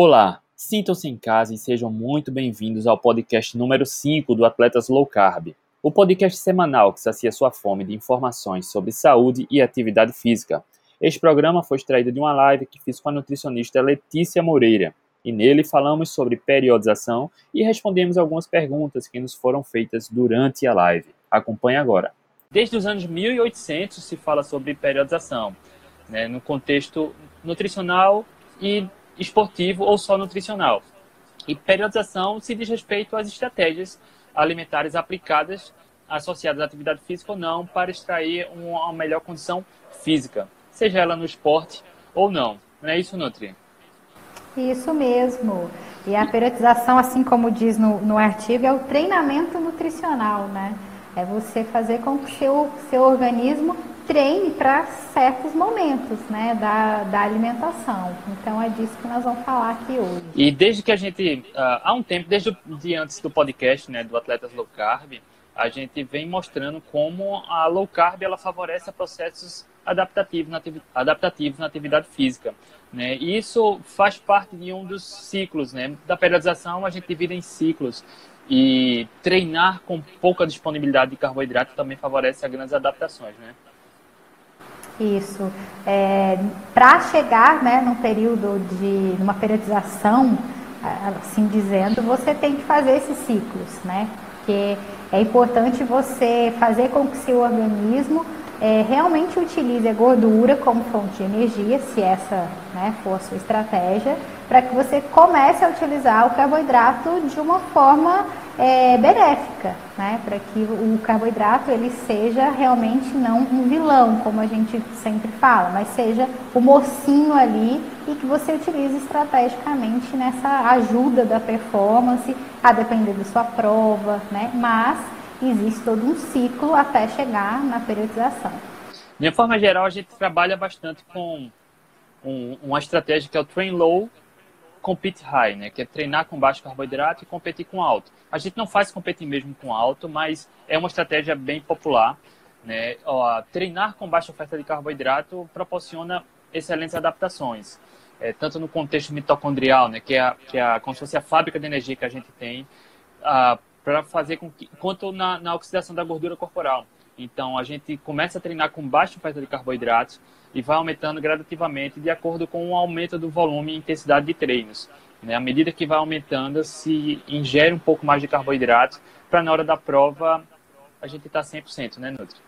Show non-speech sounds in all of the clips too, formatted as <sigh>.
Olá, sintam-se em casa e sejam muito bem-vindos ao podcast número 5 do Atletas Low Carb, o podcast semanal que sacia sua fome de informações sobre saúde e atividade física. Este programa foi extraído de uma live que fiz com a nutricionista Letícia Moreira, e nele falamos sobre periodização e respondemos algumas perguntas que nos foram feitas durante a live. Acompanhe agora. Desde os anos 1800 se fala sobre periodização, né, no contexto nutricional e esportivo ou só nutricional. E periodização se diz respeito às estratégias alimentares aplicadas associadas à atividade física ou não para extrair uma melhor condição física, seja ela no esporte ou não. Não é isso, Nutri? Isso mesmo. E a periodização, assim como diz no, no artigo, é o treinamento nutricional, né? É você fazer com que o seu, seu organismo treine para certos momentos né, da, da alimentação. Então é disso que nós vamos falar aqui hoje. E desde que a gente, uh, há um tempo, desde o, de antes do podcast, né, do Atletas Low Carb, a gente vem mostrando como a low carb ela favorece processos adaptativos na, adaptativos na atividade física. Né? E isso faz parte de um dos ciclos. Né? Da periodização, a gente divide em ciclos. E treinar com pouca disponibilidade de carboidrato também favorece as grandes adaptações. Né? Isso. É, Para chegar né, num período de uma periodização, assim dizendo, você tem que fazer esses ciclos, né? Porque é importante você fazer com que seu organismo é, realmente utilize a gordura como fonte de energia, se essa né, for a sua estratégia, para que você comece a utilizar o carboidrato de uma forma é, benéfica, né? para que o carboidrato ele seja realmente não um vilão, como a gente sempre fala, mas seja o mocinho ali e que você utilize estrategicamente nessa ajuda da performance, a depender da sua prova, né? mas existe todo um ciclo até chegar na periodização. De forma geral, a gente trabalha bastante com um, uma estratégia que é o train low, compete high, né? Que é treinar com baixo carboidrato e competir com alto. A gente não faz competir mesmo com alto, mas é uma estratégia bem popular, né? Ó, treinar com baixa oferta de carboidrato proporciona excelentes adaptações, é, tanto no contexto mitocondrial, né? Que é, a, que é a, como se fosse a fábrica de energia que a gente tem, para fazer com que, quanto na, na oxidação da gordura corporal. Então, a gente começa a treinar com baixa oferta de carboidratos e vai aumentando gradativamente de acordo com o aumento do volume e intensidade de treinos. Né? À medida que vai aumentando, se ingere um pouco mais de carboidratos para na hora da prova a gente estar tá 100%, né, Nutri?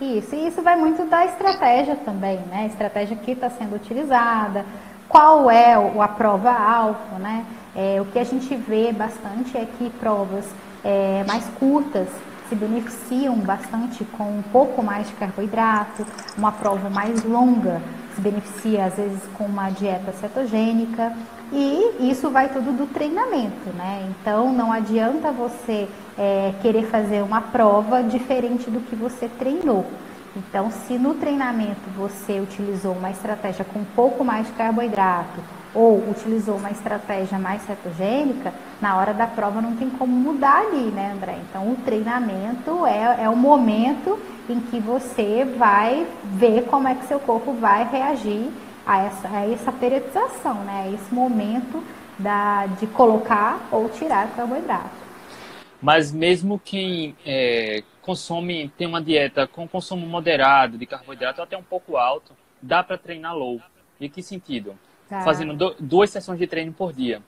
Isso, e isso vai muito da estratégia também, né? A estratégia que está sendo utilizada, qual é a prova-alvo, né? É, o que a gente vê bastante é que provas é, mais curtas se beneficiam bastante com um pouco mais de carboidrato, uma prova mais longa se beneficia às vezes com uma dieta cetogênica e isso vai tudo do treinamento, né? Então não adianta você é, querer fazer uma prova diferente do que você treinou. Então, se no treinamento você utilizou uma estratégia com um pouco mais de carboidrato ou utilizou uma estratégia mais cetogênica, na hora da prova não tem como mudar ali, né, André? Então, o treinamento é, é o momento em que você vai ver como é que seu corpo vai reagir a essa, a essa periodização, né? A esse momento da, de colocar ou tirar carboidrato. Mas mesmo quem é, consome, tem uma dieta com consumo moderado de carboidrato até um pouco alto, dá para treinar low. Em que sentido? Tá. Fazendo do, duas sessões de treino por dia.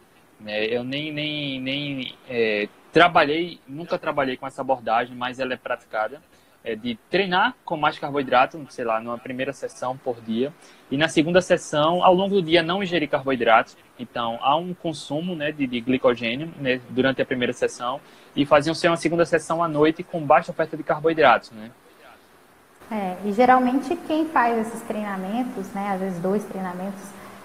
É, eu nem, nem, nem é, trabalhei, nunca trabalhei com essa abordagem, mas ela é praticada. É de treinar com mais carboidrato, sei lá, numa primeira sessão por dia. E na segunda sessão, ao longo do dia, não ingerir carboidratos. Então, há um consumo né, de, de glicogênio né, durante a primeira sessão. E faziam-se uma segunda sessão à noite com baixa oferta de carboidratos, né? É, e geralmente quem faz esses treinamentos, né, às vezes dois treinamentos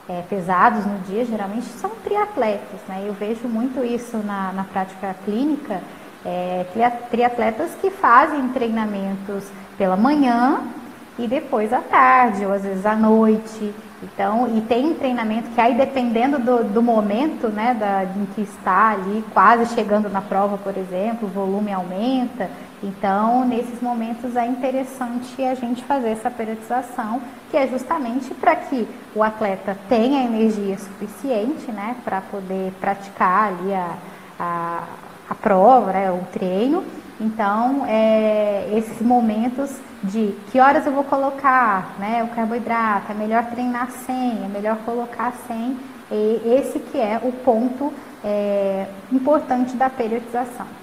é, pesados no dia, geralmente são triatletas, né? Eu vejo muito isso na, na prática clínica, é, triatletas que fazem treinamentos pela manhã e depois à tarde, ou às vezes à noite. Então, e tem treinamento que aí dependendo do, do momento, né, da, em que está ali, quase chegando na prova, por exemplo, o volume aumenta, Então, nesses momentos é interessante a gente fazer essa periodização, que é justamente para que o atleta tenha energia suficiente, né, para poder praticar ali a, a, a prova, né, o treino. Então, é, esses momentos de que horas eu vou colocar né, o carboidrato, é melhor treinar sem, é melhor colocar sem, e esse que é o ponto é, importante da periodização.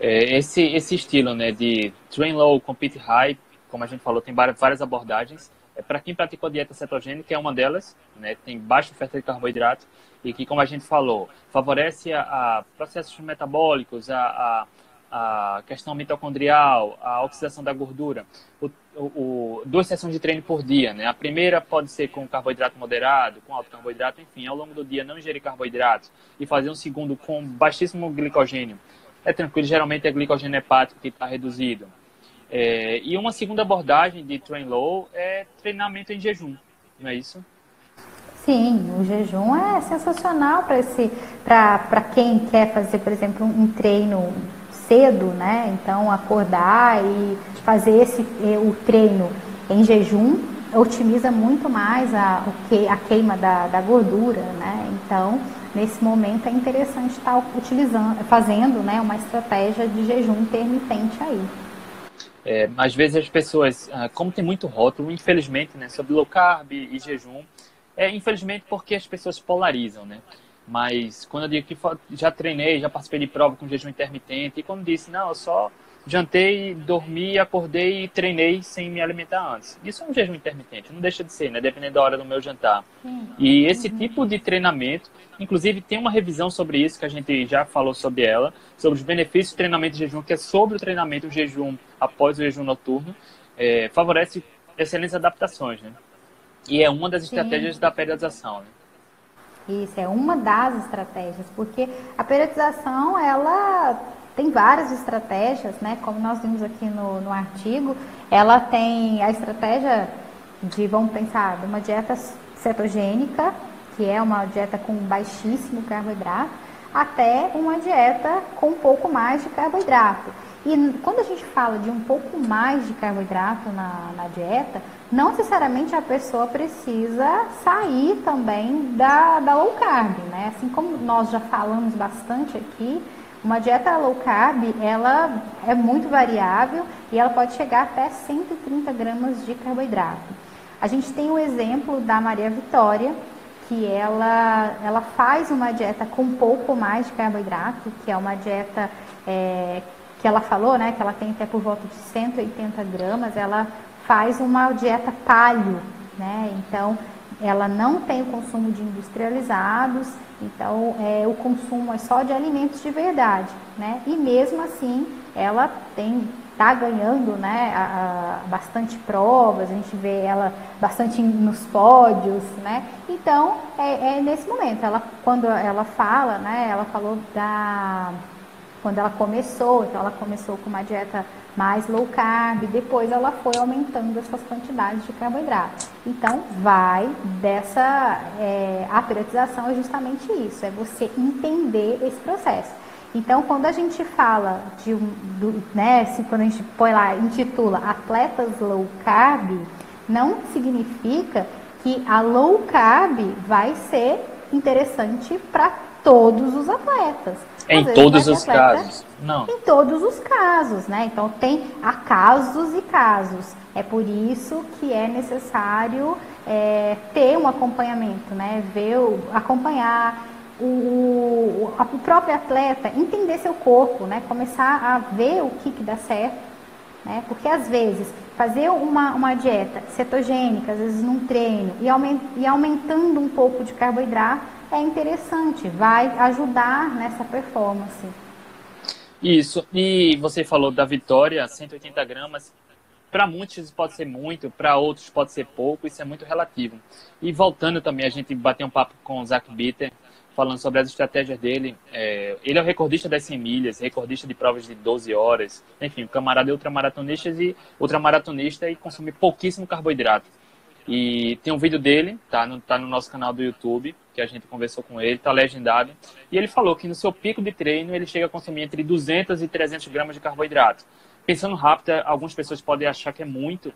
É, esse, esse estilo né, de train low, compete high, como a gente falou, tem várias abordagens. É, Para quem praticou dieta cetogênica, é uma delas, né, tem baixa oferta de carboidrato e que, como a gente falou, favorece a, a processos metabólicos, a, a, a, questão mitocondrial, a oxidação da gordura. O, o, duas sessões de treino por dia, né? A primeira pode ser com carboidrato moderado, com alto carboidrato, enfim, ao longo do dia não ingerir carboidratos e fazer um segundo com baixíssimo glicogênio é tranquilo, geralmente é glicogênio hepático que está reduzido. É, e uma segunda abordagem de train low é treinamento em jejum, não é isso? Sim, o jejum é sensacional para quem quer fazer, por exemplo, um treino cedo, né? Então acordar e fazer esse o treino em jejum otimiza muito mais a, a queima da, da gordura, né? Então nesse momento é interessante estar utilizando, fazendo né, uma estratégia de jejum intermitente aí. É, às vezes as pessoas, ah, como tem muito rótulo, infelizmente, né, sobre low carb e jejum, é infelizmente porque as pessoas polarizam, né? Mas quando eu digo que já treinei, já participei de prova com jejum intermitente, e quando disse, não, eu só jantei, dormi, acordei e treinei sem me alimentar antes. Isso é um jejum intermitente, não deixa de ser, né? Dependendo da hora do meu jantar. E esse tipo de treinamento, inclusive tem uma revisão sobre isso que a gente já falou sobre ela, sobre os benefícios do treinamento de jejum, que é sobre o treinamento de jejum após o jejum noturno, é, favorece excelentes adaptações, né? E é uma das Sim. estratégias da periodização, né? Isso é uma das estratégias, porque a periodização ela tem várias estratégias, né? Como nós vimos aqui no, no artigo, ela tem a estratégia de, vamos pensar, de uma dieta cetogênica, que é uma dieta com baixíssimo carboidrato, até uma dieta com um pouco mais de carboidrato. E quando a gente fala de um pouco mais de carboidrato na, na dieta, não necessariamente a pessoa precisa sair também da, da low carb, né? Assim como nós já falamos bastante aqui, uma dieta low carb, ela é muito variável e ela pode chegar até 130 gramas de carboidrato. A gente tem o exemplo da Maria Vitória, que ela, ela faz uma dieta com pouco mais de carboidrato, que é uma dieta é, que ela falou, né, que ela tem até por volta de 180 gramas, ela faz uma dieta palio, né, então ela não tem o consumo de industrializados, então é, o consumo é só de alimentos de verdade, né? E mesmo assim ela tem está ganhando né, a, a, bastante provas, a gente vê ela bastante nos pódios, né? Então é, é, nesse momento, ela quando ela fala, né, ela falou da quando ela começou, então ela começou com uma dieta mais low carb, depois ela foi aumentando essas quantidades de carboidrato. Então, vai dessa. É, a periodização é justamente isso, é você entender esse processo. Então, quando a gente fala de um, né, se quando a gente põe lá, intitula atletas low carb, não significa que a low carb vai ser interessante para todos os atletas. Em todos os casos. Não. Em todos os casos, né? Então tem há casos e casos. É por isso que é necessário é, ter um acompanhamento, né? Ver, acompanhar o, o, o, próprio atleta, entender seu corpo, né? Começar a ver o que, que dá certo, né? Porque às vezes fazer uma, uma dieta cetogênica, às vezes num treino, e, aument, e aumentando um pouco de carboidrato, é interessante, vai ajudar nessa performance. Isso, e você falou da vitória, 180 gramas. Para muitos pode ser muito, para outros pode ser pouco, isso é muito relativo. E voltando também, a gente bateu um papo com o Zach Bitter, falando sobre as estratégias dele. É, ele é o recordista das 100 milhas, recordista de provas de 12 horas. Enfim, o camarada é ultramaratonista e ultramaratonista e consome pouquíssimo carboidrato. E tem um vídeo dele, tá no, tá no nosso canal do YouTube, que a gente conversou com ele, tá legendado. E ele falou que no seu pico de treino ele chega a consumir entre 200 e 300 gramas de carboidrato. pensando rápido, algumas pessoas podem achar que é muito,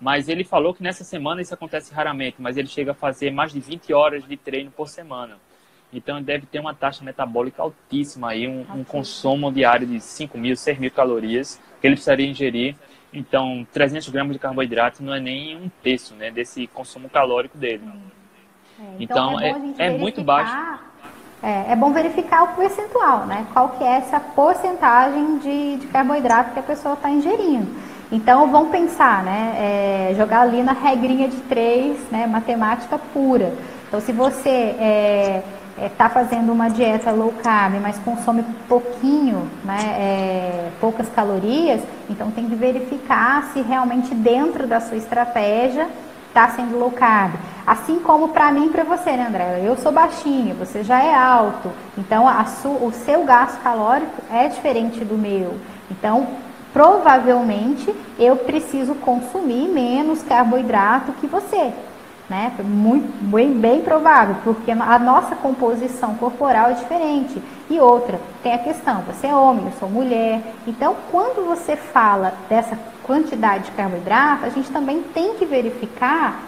mas ele falou que nessa semana isso acontece raramente, mas ele chega a fazer mais de 20 horas de treino por semana. Então ele deve ter uma taxa metabólica altíssima aí, um, um consumo diário de 5 mil, 6 mil calorias que ele precisaria ingerir. Então, 300 gramas de carboidrato não é nem um terço né, desse consumo calórico dele. É, então, então, é, é, é muito baixo. É, é, bom verificar o percentual, né? Qual que é essa porcentagem de, de carboidrato que a pessoa está ingerindo. Então, vamos pensar, né? É, jogar ali na regrinha de três, né? Matemática pura. Então, se você é, está é, fazendo uma dieta low carb, mas consome pouquinho, né, é, poucas calorias, então tem que verificar se realmente dentro da sua estratégia está sendo low carb. Assim como para mim e para você, né, André? Eu sou baixinho, você já é alto, então o seu gasto calórico é diferente do meu. Então, provavelmente eu preciso consumir menos carboidrato que você né? Muito, bem, bem provável, porque a nossa composição corporal é diferente. E outra, tem a questão, você é homem, eu sou mulher. Então, quando você fala dessa quantidade de carboidrato, a gente também tem que verificar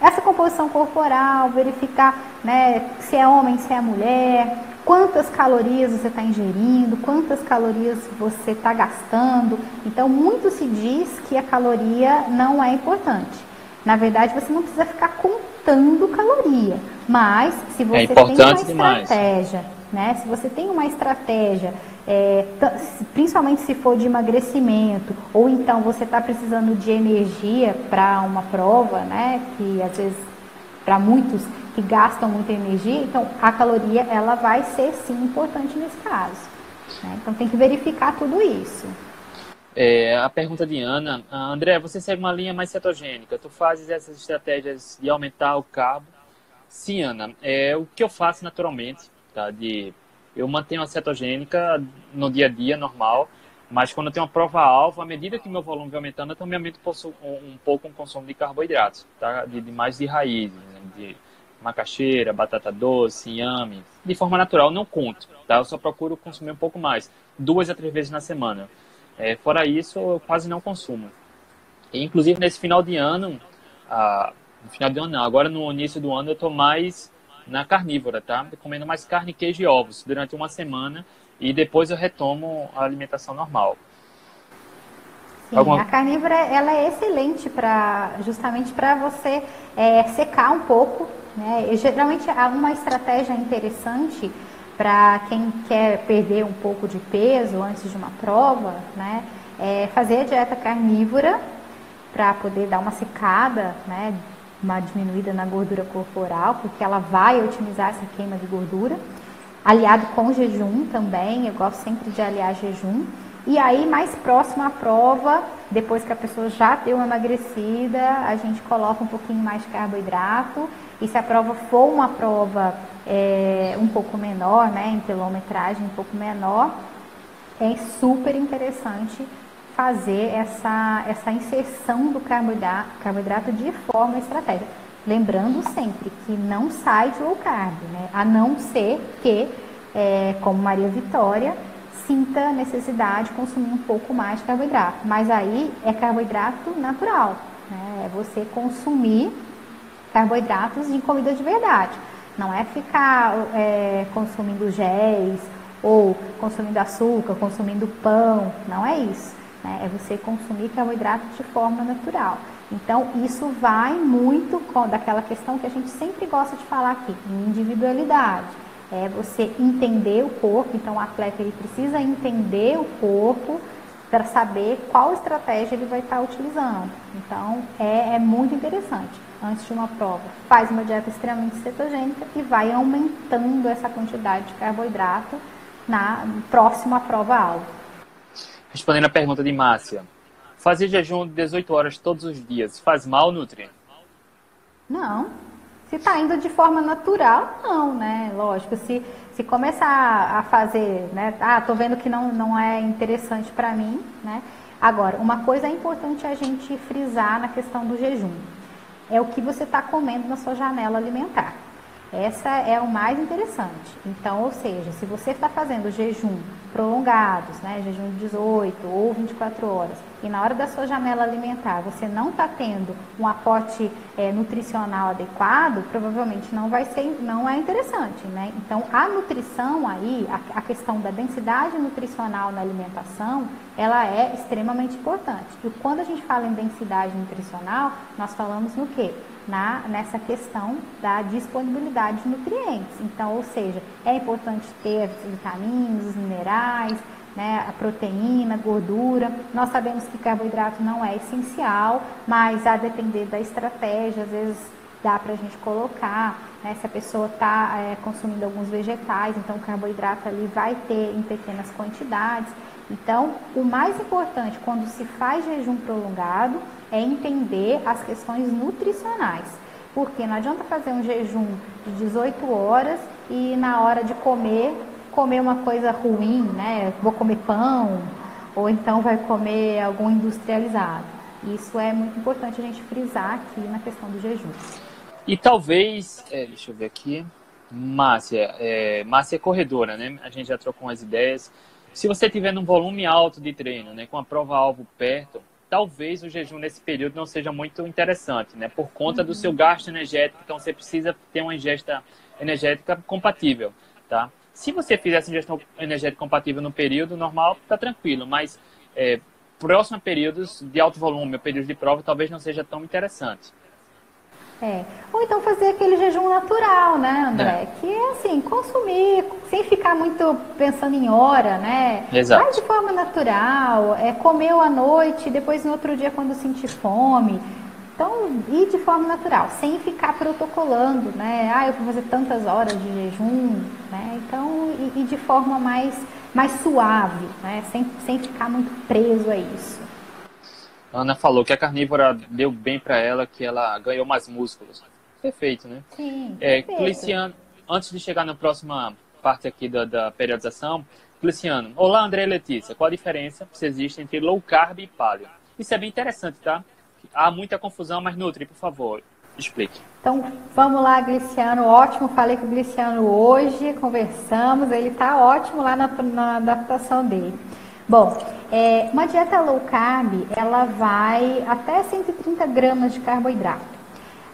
essa composição corporal, verificar né, se é homem, se é mulher, quantas calorias você está ingerindo, quantas calorias você está gastando. Então, muito se diz que a caloria não é importante. Na verdade, você não precisa ficar contando caloria, mas se é você é tem uma estratégia, demais. né? Se você tem uma estratégia, é, principalmente se for de emagrecimento, ou então você está precisando de energia para uma prova, né? Que às vezes para muitos que gastam muita energia, então a caloria ela vai ser sim importante nesse caso. Né? Então tem que verificar tudo isso. É, a pergunta de Ana, ah, André, você segue uma linha mais cetogênica, tu fazes essas estratégias de aumentar o carbo? Sim, Ana, é o que eu faço naturalmente, tá? De, eu mantenho a cetogênica no dia a dia, normal, mas quando eu tenho uma prova-alvo, à medida que meu volume vai aumentando, eu também aumento um, pouco o consumo de carboidratos, tá? De, de mais de raízes, né? de macaxeira, batata doce, inhame, de forma natural, não conto, tá? Eu só procuro consumir um pouco mais, duas a três vezes na semana. É, fora isso, eu quase não consumo. E, inclusive, nesse final de ano, ah, no final de ano não, agora no início do ano eu estou mais na carnívora, tá? Comendo mais carne, queijo e ovos durante uma semana e depois eu retomo a alimentação normal. Sim, Alguma... a carnívora ela é excelente para justamente para você é, secar um pouco, né? E, geralmente uma estratégia interessante para quem quer perder um pouco de peso antes de uma prova, né? É fazer a dieta carnívora para poder dar uma secada, né? Uma diminuída na gordura corporal, porque ela vai otimizar essa queima de gordura. Aliado com jejum também, eu gosto sempre de aliar jejum. E aí, mais próximo à prova, depois que a pessoa já deu uma emagrecida, a gente coloca um pouquinho mais de carboidrato. E se a prova for uma prova é, um pouco menor, né, em quilometragem um pouco menor, é super interessante fazer essa, essa inserção do carboidrato, carboidrato de forma estratégica. Lembrando sempre que não sai de low carb, né? a não ser que, é, como Maria Vitória, sinta necessidade de consumir um pouco mais de carboidrato. Mas aí é carboidrato natural, né? é você consumir carboidratos de comida de verdade. Não é ficar é, consumindo géis ou consumindo açúcar, consumindo pão. Não é isso. Né? É você consumir carboidrato de forma natural. Então, isso vai muito com, daquela questão que a gente sempre gosta de falar aqui, individualidade. É você entender o corpo, então o atleta ele precisa entender o corpo para saber qual estratégia ele vai estar utilizando. Então, é, é muito interessante antes de uma prova, faz uma dieta extremamente cetogênica e vai aumentando essa quantidade de carboidrato na próxima prova-alvo. Respondendo a pergunta de Márcia, fazer jejum de 18 horas todos os dias faz mal, Nutri? Não. Se está indo de forma natural, não, né? Lógico, se, se começar a fazer, né? Ah, tô vendo que não, não é interessante para mim, né? Agora, uma coisa é importante a gente frisar na questão do jejum é o que você está comendo na sua janela alimentar. Essa é o mais interessante. Então, ou seja, se você está fazendo jejum prolongados, né, jejum de 18 ou 24 horas, e na hora da sua janela alimentar você não está tendo um aporte é, nutricional adequado, provavelmente não vai ser, não é interessante, né? Então a nutrição aí, a, a questão da densidade nutricional na alimentação, ela é extremamente importante. E quando a gente fala em densidade nutricional, nós falamos no quê? Na, nessa questão da disponibilidade de nutrientes. Então, ou seja, é importante ter vitaminas, minerais, né, a proteína, a gordura. Nós sabemos que carboidrato não é essencial, mas a depender da estratégia, às vezes dá para a gente colocar, né, se a pessoa está é, consumindo alguns vegetais, então o carboidrato ali vai ter em pequenas quantidades. Então, o mais importante quando se faz jejum prolongado é entender as questões nutricionais. Porque não adianta fazer um jejum de 18 horas e na hora de comer comer uma coisa ruim, né? Vou comer pão, ou então vai comer algum industrializado. Isso é muito importante a gente frisar aqui na questão do jejum. E talvez, é, deixa eu ver aqui, Márcia, é, Márcia é corredora, né? A gente já trocou umas ideias. Se você tiver num volume alto de treino, né, com a prova-alvo perto, talvez o jejum nesse período não seja muito interessante, né? Por conta uhum. do seu gasto energético, então você precisa ter uma ingesta energética compatível, tá? Se você fizer essa ingestão energética compatível no período normal, tá tranquilo, mas é, próximo a períodos de alto volume, períodos de prova, talvez não seja tão interessante. É. Ou então fazer aquele jejum natural, né, André? É. Que é assim, consumir sem ficar muito pensando em hora, né? Exato. Mas de forma natural, é, comeu à noite, depois no outro dia quando sentir fome. Então, ir de forma natural, sem ficar protocolando, né? Ah, eu vou fazer tantas horas de jejum, né? Então, e, e de forma mais, mais suave, né? Sem, sem ficar muito preso a isso. Ana falou que a carnívora deu bem para ela, que ela ganhou mais músculos. Perfeito, né? Sim, é, Cliciano, antes de chegar na próxima parte aqui da, da periodização, Cliciano, olá André e Letícia, qual a diferença que existe entre low carb e paleo? Isso é bem interessante, tá? Há muita confusão, mas Nutri, por favor, explique. Então, vamos lá, Gliciano, ótimo, falei com o Gliciano hoje, conversamos, ele está ótimo lá na, na, adaptação dele. Bom, é, uma dieta low carb, ela vai até 130 gramas de carboidrato.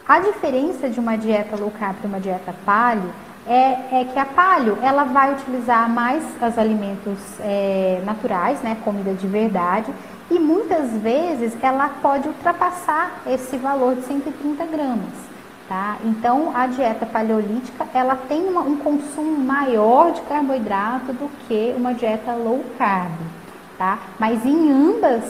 A diferença de uma dieta low carb para uma dieta paleo é, é, que a paleo ela vai utilizar mais os alimentos é, naturais, né, comida de verdade, e muitas vezes ela pode ultrapassar esse valor de 130 gramas. Tá? Então, a dieta paleolítica ela tem uma, um consumo maior de carboidrato do que uma dieta low carb. Tá? Mas em ambas,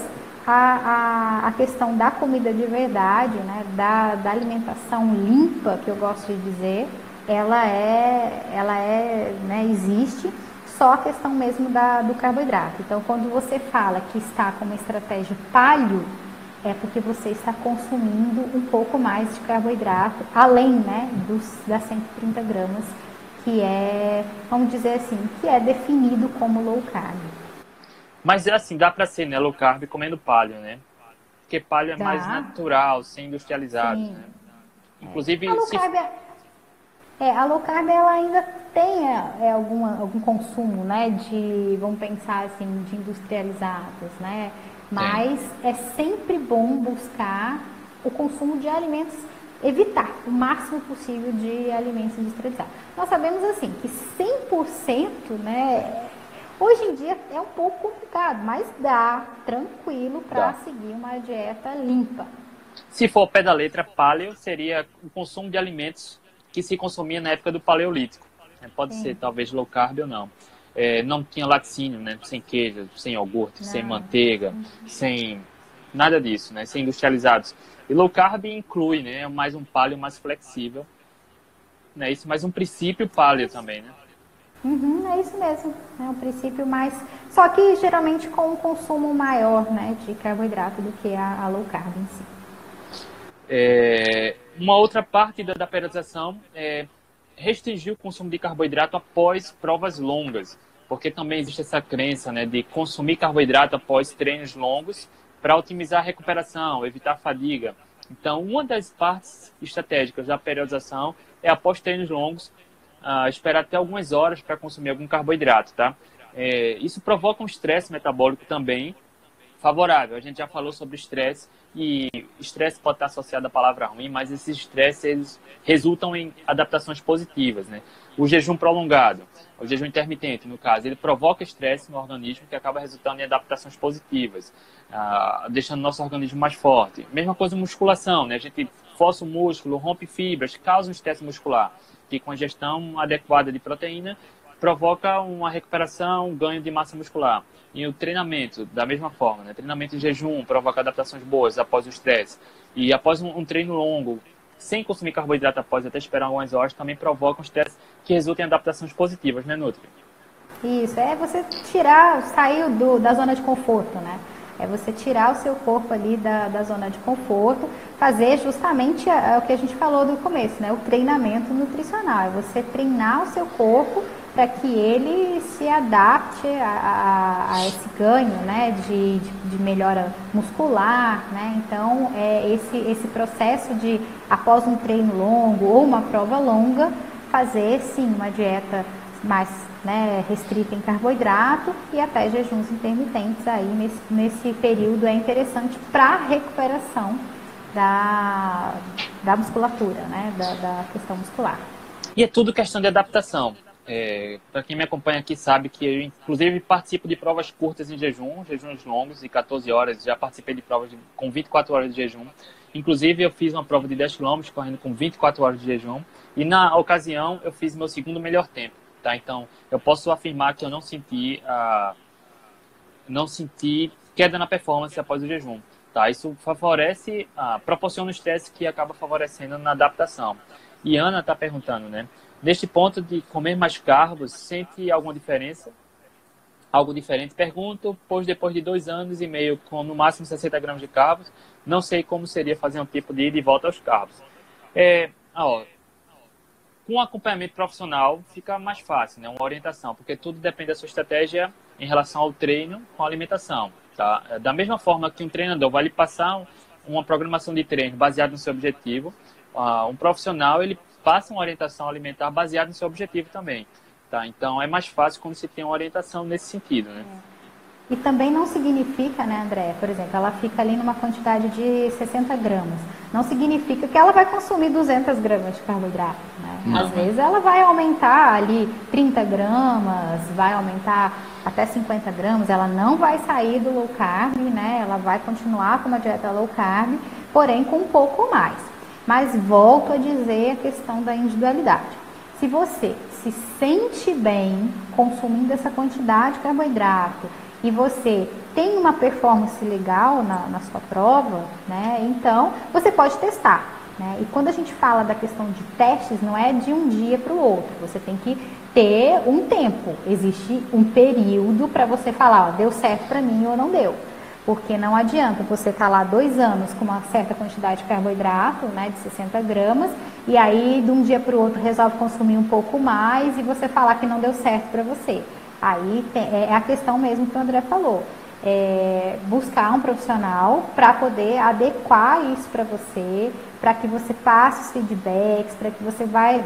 a, a, a questão da comida de verdade, né, da, da alimentação limpa, que eu gosto de dizer, ela é, ela é, né, existe só a questão mesmo da, do carboidrato. Então, quando você fala que está com uma estratégia palio, é porque você está consumindo um pouco mais de carboidrato, além né, dos, das 130 gramas, que é, vamos dizer assim, que é definido como low carb. Mas é assim, dá para ser né, low carb comendo palio, né? Porque palio é dá. mais natural, sem industrializado. Né? Inclusive, a low se... é é, a low carb ela ainda tem é, é, alguma, algum consumo, né, de, vamos pensar assim, de industrializados, né? Mas Sim. é sempre bom buscar o consumo de alimentos, evitar o máximo possível de alimentos industrializados. Nós sabemos assim que 100%, né, hoje em dia é um pouco complicado, mas dá tranquilo para seguir uma dieta limpa. Se for pé da letra, paleo seria o consumo de alimentos que se consumia na época do Paleolítico. É, pode Sim. ser talvez low carb ou não. É, não tinha laticínio, né? Sem queijo, sem iogurte, não. sem manteiga, uhum. sem nada disso, né? Sem industrializados. E low carb inclui, né? Mais um paleo mais flexível, né? Isso, mais um princípio paleo também, né? Uhum, é isso mesmo, é um princípio mais, só que geralmente com um consumo maior, né, de carboidrato do que a, a low carb em si. É, uma outra parte da, da periodização é restringir o consumo de carboidrato após provas longas, porque também existe essa crença né, de consumir carboidrato após treinos longos para otimizar a recuperação, evitar a fadiga. Então, uma das partes estratégicas da periodização é após treinos longos, uh, esperar até algumas horas para consumir algum carboidrato, tá? É, isso provoca um estresse metabólico também favorável. A gente já falou sobre estresse e estresse pode estar associado à palavra ruim, mas esses estresses resultam em adaptações positivas, né? O jejum prolongado, o jejum intermitente, no caso, ele provoca estresse no organismo que acaba resultando em adaptações positivas, uh, deixando nosso organismo mais forte. Mesma coisa musculação, né? A gente força o músculo, rompe fibras, causa um estresse muscular, que com a gestão adequada de proteína provoca uma recuperação, um ganho de massa muscular. E o treinamento, da mesma forma, né? Treinamento em jejum provoca adaptações boas após o estresse. E após um, um treino longo, sem consumir carboidrato após até esperar algumas horas, também provoca um estresse que resulta em adaptações positivas, né, Nutri? Isso, é você tirar, sair do, da zona de conforto, né? É você tirar o seu corpo ali da, da zona de conforto, fazer justamente a, a, o que a gente falou do começo, né? O treinamento nutricional. É você treinar o seu corpo para que ele se adapte a, a, a esse ganho né, de, de, de, melhora muscular. Né? Então, é esse, esse processo de, após um treino longo ou uma prova longa, fazer sim uma dieta mais né, restrita em carboidrato e até jejuns intermitentes aí nesse, nesse período é interessante para recuperação da, da musculatura, né, da, da questão muscular. E é tudo questão de adaptação. É, para quem me acompanha aqui sabe que eu, inclusive, participo de provas curtas em jejum, jejuns longos de 14 horas. Já participei de provas de, com 24 horas de jejum. Inclusive, eu fiz uma prova de 10 km correndo com 24 horas de jejum. E na ocasião, eu fiz meu segundo melhor tempo. Tá? Então, eu posso afirmar que eu não senti, uh, não senti queda na performance após o jejum. Tá? Isso favorece, uh, proporciona um estresse que acaba favorecendo na adaptação. E Ana está perguntando, né? Neste ponto de comer mais carbos, sente alguma diferença? Algo diferente? Pergunto, pois depois de dois anos e meio com no máximo 60 gramas de carbos, não sei como seria fazer um tipo de ida e volta aos carbos. É, ó, com acompanhamento profissional fica mais fácil, né? Uma orientação, porque tudo depende da sua estratégia em relação ao treino com alimentação, tá? É, da mesma forma que um treinador vai lhe passar uma programação de treino baseada no seu objetivo, uh, um profissional ele passa uma orientação alimentar baseada no seu objetivo também. Tá? Então é mais fácil quando se tem uma orientação nesse sentido. Né? E também não significa, né, André, por exemplo, ela fica ali numa quantidade de 60 gramas. Não significa que ela vai consumir 200 gramas de carboidrato. Né? Às vezes ela vai aumentar ali 30 gramas, vai aumentar até 50 gramas. Ela não vai sair do low carb, né? ela vai continuar com uma dieta low carb, porém com um pouco mais. Mas volto a dizer a questão da individualidade. Se você se sente bem consumindo essa quantidade de carboidrato e você tem uma performance legal na, na sua prova, né? Então você pode testar. Né? E quando a gente fala da questão de testes, não é de um dia para o outro. Você tem que ter um tempo. Existe um período para você falar, ó, deu certo para mim ou não deu. Porque não adianta você estar tá lá dois anos com uma certa quantidade de carboidrato, né, de 60 gramas, e aí de um dia para o outro resolve consumir um pouco mais e você falar que não deu certo para você. Aí é, é a questão mesmo que o André falou. É buscar um profissional para poder adequar isso para você, para que você passe os feedbacks, para que você vai,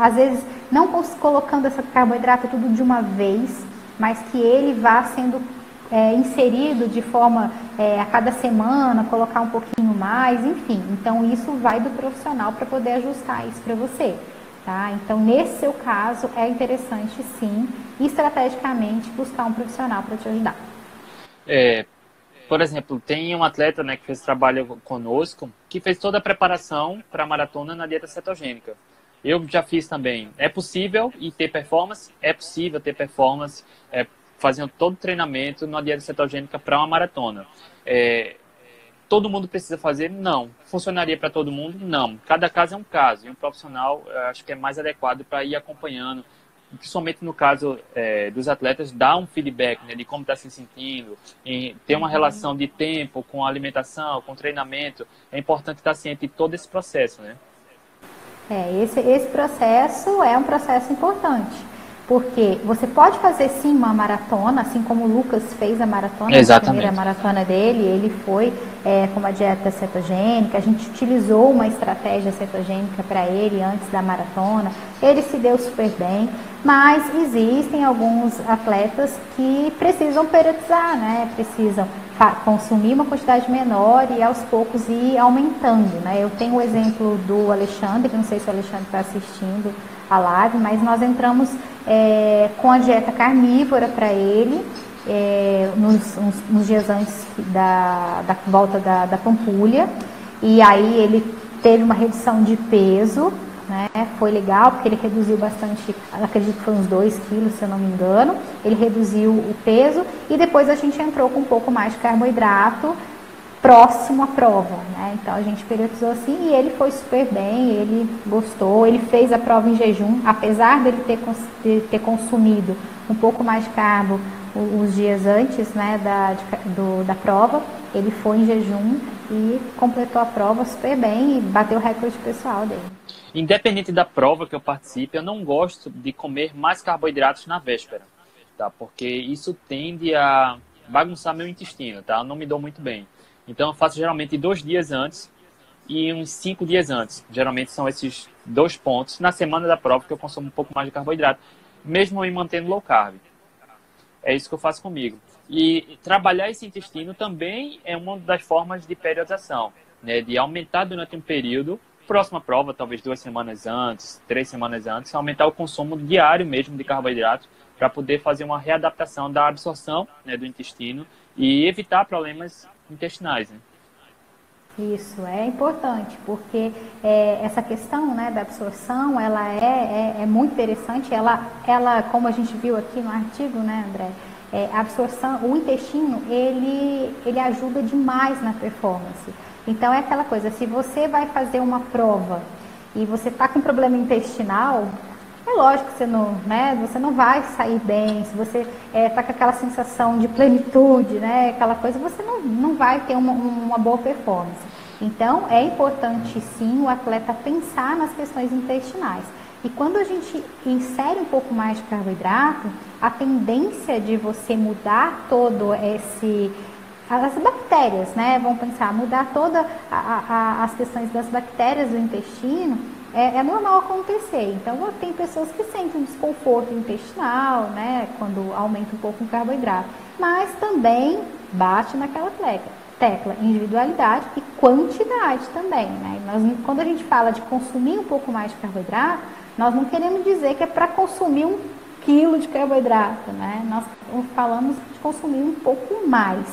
às vezes, não colocando esse carboidrato tudo de uma vez, mas que ele vá sendo é, inserido de forma é, a cada semana, colocar um pouquinho mais, enfim. Então isso vai do profissional para poder ajustar isso para você. Tá? Então, nesse seu caso, é interessante sim, estrategicamente, buscar um profissional para te ajudar. É, por exemplo, tem um atleta né, que fez trabalho conosco que fez toda a preparação para a maratona na dieta cetogênica. Eu já fiz também. É possível e ter performance? É possível ter performance. É faziam todo o treinamento numa dieta cetogênica para uma maratona. É, todo mundo precisa fazer? Não. Funcionaria para todo mundo? Não. Cada caso é um caso. E um profissional, acho que é mais adequado para ir acompanhando, principalmente no caso é, dos atletas, dar um feedback né, de como está se sentindo, ter uma relação de tempo com a alimentação, com o treinamento. É importante estar ciente de todo esse processo, né? É, esse, esse processo é um processo importante Porque você pode fazer sim uma maratona, assim como o Lucas fez a maratona, Exatamente. a primeira maratona dele, ele foi é, com uma dieta cetogênica, a gente utilizou uma estratégia cetogênica para ele antes da maratona, ele se deu super bem, mas existem alguns atletas que precisam periodizar, né? Precisam consumir uma quantidade menor e aos poucos ir aumentando, né? Eu tenho o exemplo do Alexandre, não sei se o Alexandre está assistindo, a live, mas nós entramos é, com a dieta carnívora para ele é, nos, dias antes da, da volta da, da Pampulha. E aí ele teve uma redução de peso, né? Foi legal porque ele reduziu bastante, acredito que foi uns 2 quilos, se eu não me engano. Ele reduziu o peso e depois a gente entrou com um pouco mais de carboidrato próximo à prova, né? Então a gente periodizou assim e ele foi super bem, ele gostou, ele fez a prova em jejum, apesar dele ter, de ter consumido um pouco mais de carbo os dias antes, né, da, de, do, da prova, ele foi em jejum e completou a prova super bem e bateu o recorde pessoal dele. Independente da prova que eu participe, eu não gosto de comer mais carboidratos na véspera, tá? Porque isso tende a bagunçar meu intestino, tá? Eu não me dou muito bem. Então eu faço geralmente dois dias antes e uns cinco dias antes. Geralmente são esses dois pontos na semana da prova que eu consumo um pouco mais de carboidrato, mesmo me mantendo low carb. É isso que eu faço comigo. E trabalhar esse intestino também é uma das formas de periodização, né? De aumentar durante um período, próxima prova, talvez duas semanas antes, três semanas antes, aumentar o consumo diário mesmo de carboidrato para poder fazer uma readaptação da absorção né, do intestino e evitar problemas intestinais. Né? Isso é importante, porque é, essa questão né, da absorção, ela é, é, é, muito interessante, ela, ela, como a gente viu aqui no artigo, né, André, é, a absorção, o intestino, ele, ele ajuda demais na performance. Então é aquela coisa, se você vai fazer uma prova e você está com problema intestinal, é lógico que você não, né, você não vai sair bem, se você está é, tá com aquela sensação de plenitude, né, aquela coisa, você não, não vai ter uma, uma boa performance. Então, é importante sim o atleta pensar nas questões intestinais. E quando a gente insere um pouco mais de carboidrato, a tendência de você mudar todo esse as bactérias, né? Vamos pensar, mudar todas as questões das bactérias do intestino é, é, normal acontecer. Então, tem pessoas que sentem desconforto intestinal, né, quando aumenta um pouco o carboidrato. Mas também bate naquela tecla, tecla individualidade e quantidade também, né? Nós, quando a gente fala de consumir um pouco mais de carboidrato, nós não queremos dizer que é para consumir um quilo de carboidrato, né? Nós falamos de consumir um pouco mais.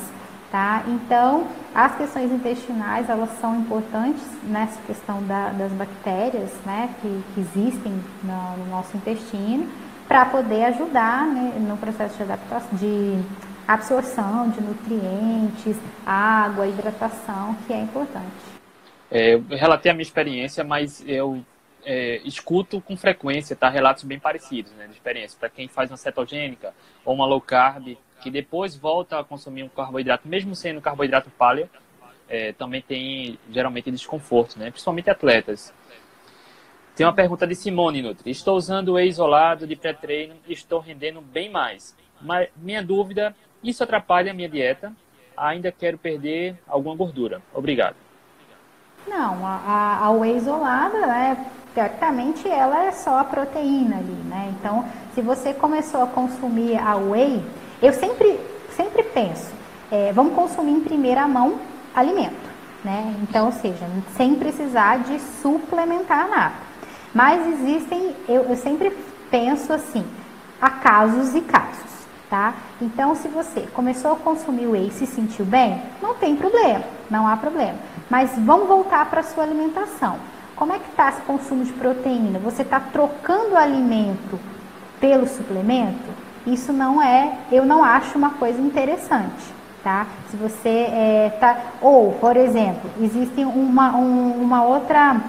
Tá? Então, as questões intestinais, elas são importantes nessa questão da, das bactérias, né, que, que existem no, no, nosso intestino, para poder ajudar né, no processo de adaptação, de absorção de nutrientes, água, hidratação, que é importante. É, eu relatei a minha experiência, mas eu é, escuto com frequência tá, relatos bem parecidos né, de experiência. Para quem faz uma cetogênica ou uma low carb, que depois volta a consumir um carboidrato, mesmo sendo carboidrato paleo, é, também tem geralmente desconforto, né? principalmente atletas. Tem uma pergunta de Simone Nutri. Estou usando o isolado de pré-treino e estou rendendo bem mais. Mas minha dúvida, isso atrapalha a minha dieta? Ainda quero perder alguma gordura. Obrigado. Não, a, a whey isolada, né, teoricamente, ela é só a proteína ali, né? Então, se você começou a consumir a whey, eu sempre, sempre penso, é, vamos consumir em primeira mão alimento, né? Então, ou seja, sem precisar de suplementar nada. Mas existem, eu, eu sempre penso assim, há casos e casos, tá? Então, se você começou a consumir whey e se sentiu bem, não tem problema, não há problema. Mas vamos voltar para a sua alimentação. Como é que está esse consumo de proteína? Você está trocando o alimento pelo suplemento? Isso não é, eu não acho uma coisa interessante, tá? Se você é, tá, ou, por exemplo, existe uma, um, uma outra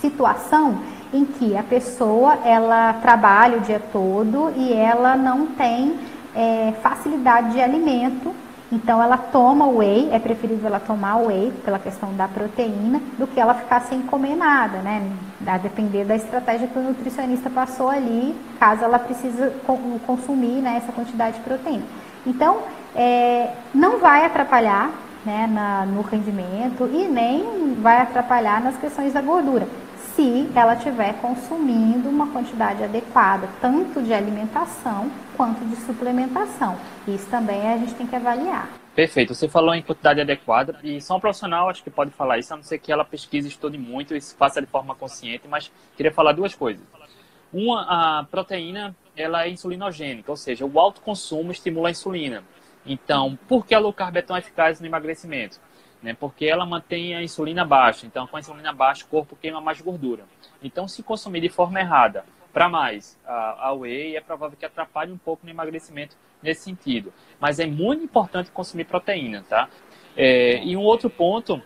situação em que a pessoa ela trabalha o dia todo e ela não tem é, facilidade de alimento Então ela toma whey, é preferível ela tomar whey pela questão da proteína do que ela ficar sem comer nada, né? A depender da estratégia que o nutricionista passou ali, caso ela precise consumir né, essa quantidade de proteína. Então é, não vai atrapalhar né, na, no rendimento e nem vai atrapalhar nas questões da gordura se ela estiver consumindo uma quantidade adequada, tanto de alimentação quanto de suplementação. Isso também a gente tem que avaliar. Perfeito. Você falou em quantidade adequada e só um profissional acho que pode falar isso, a não ser que ela pesquise, estude muito e faça de forma consciente, mas queria falar duas coisas. Uma, a proteína, ela é insulinogênica, ou seja, o alto consumo estimula a insulina. Então, por que a low carb é tão eficaz no emagrecimento? Né? Porque ela mantém a insulina baixa. Então, com a insulina baixa, o corpo queima mais gordura. Então, se consumir de forma errada, para mais a, a whey, é provável que atrapalhe um pouco no emagrecimento nesse sentido. Mas é muito importante consumir proteína, tá? É, e um outro ponto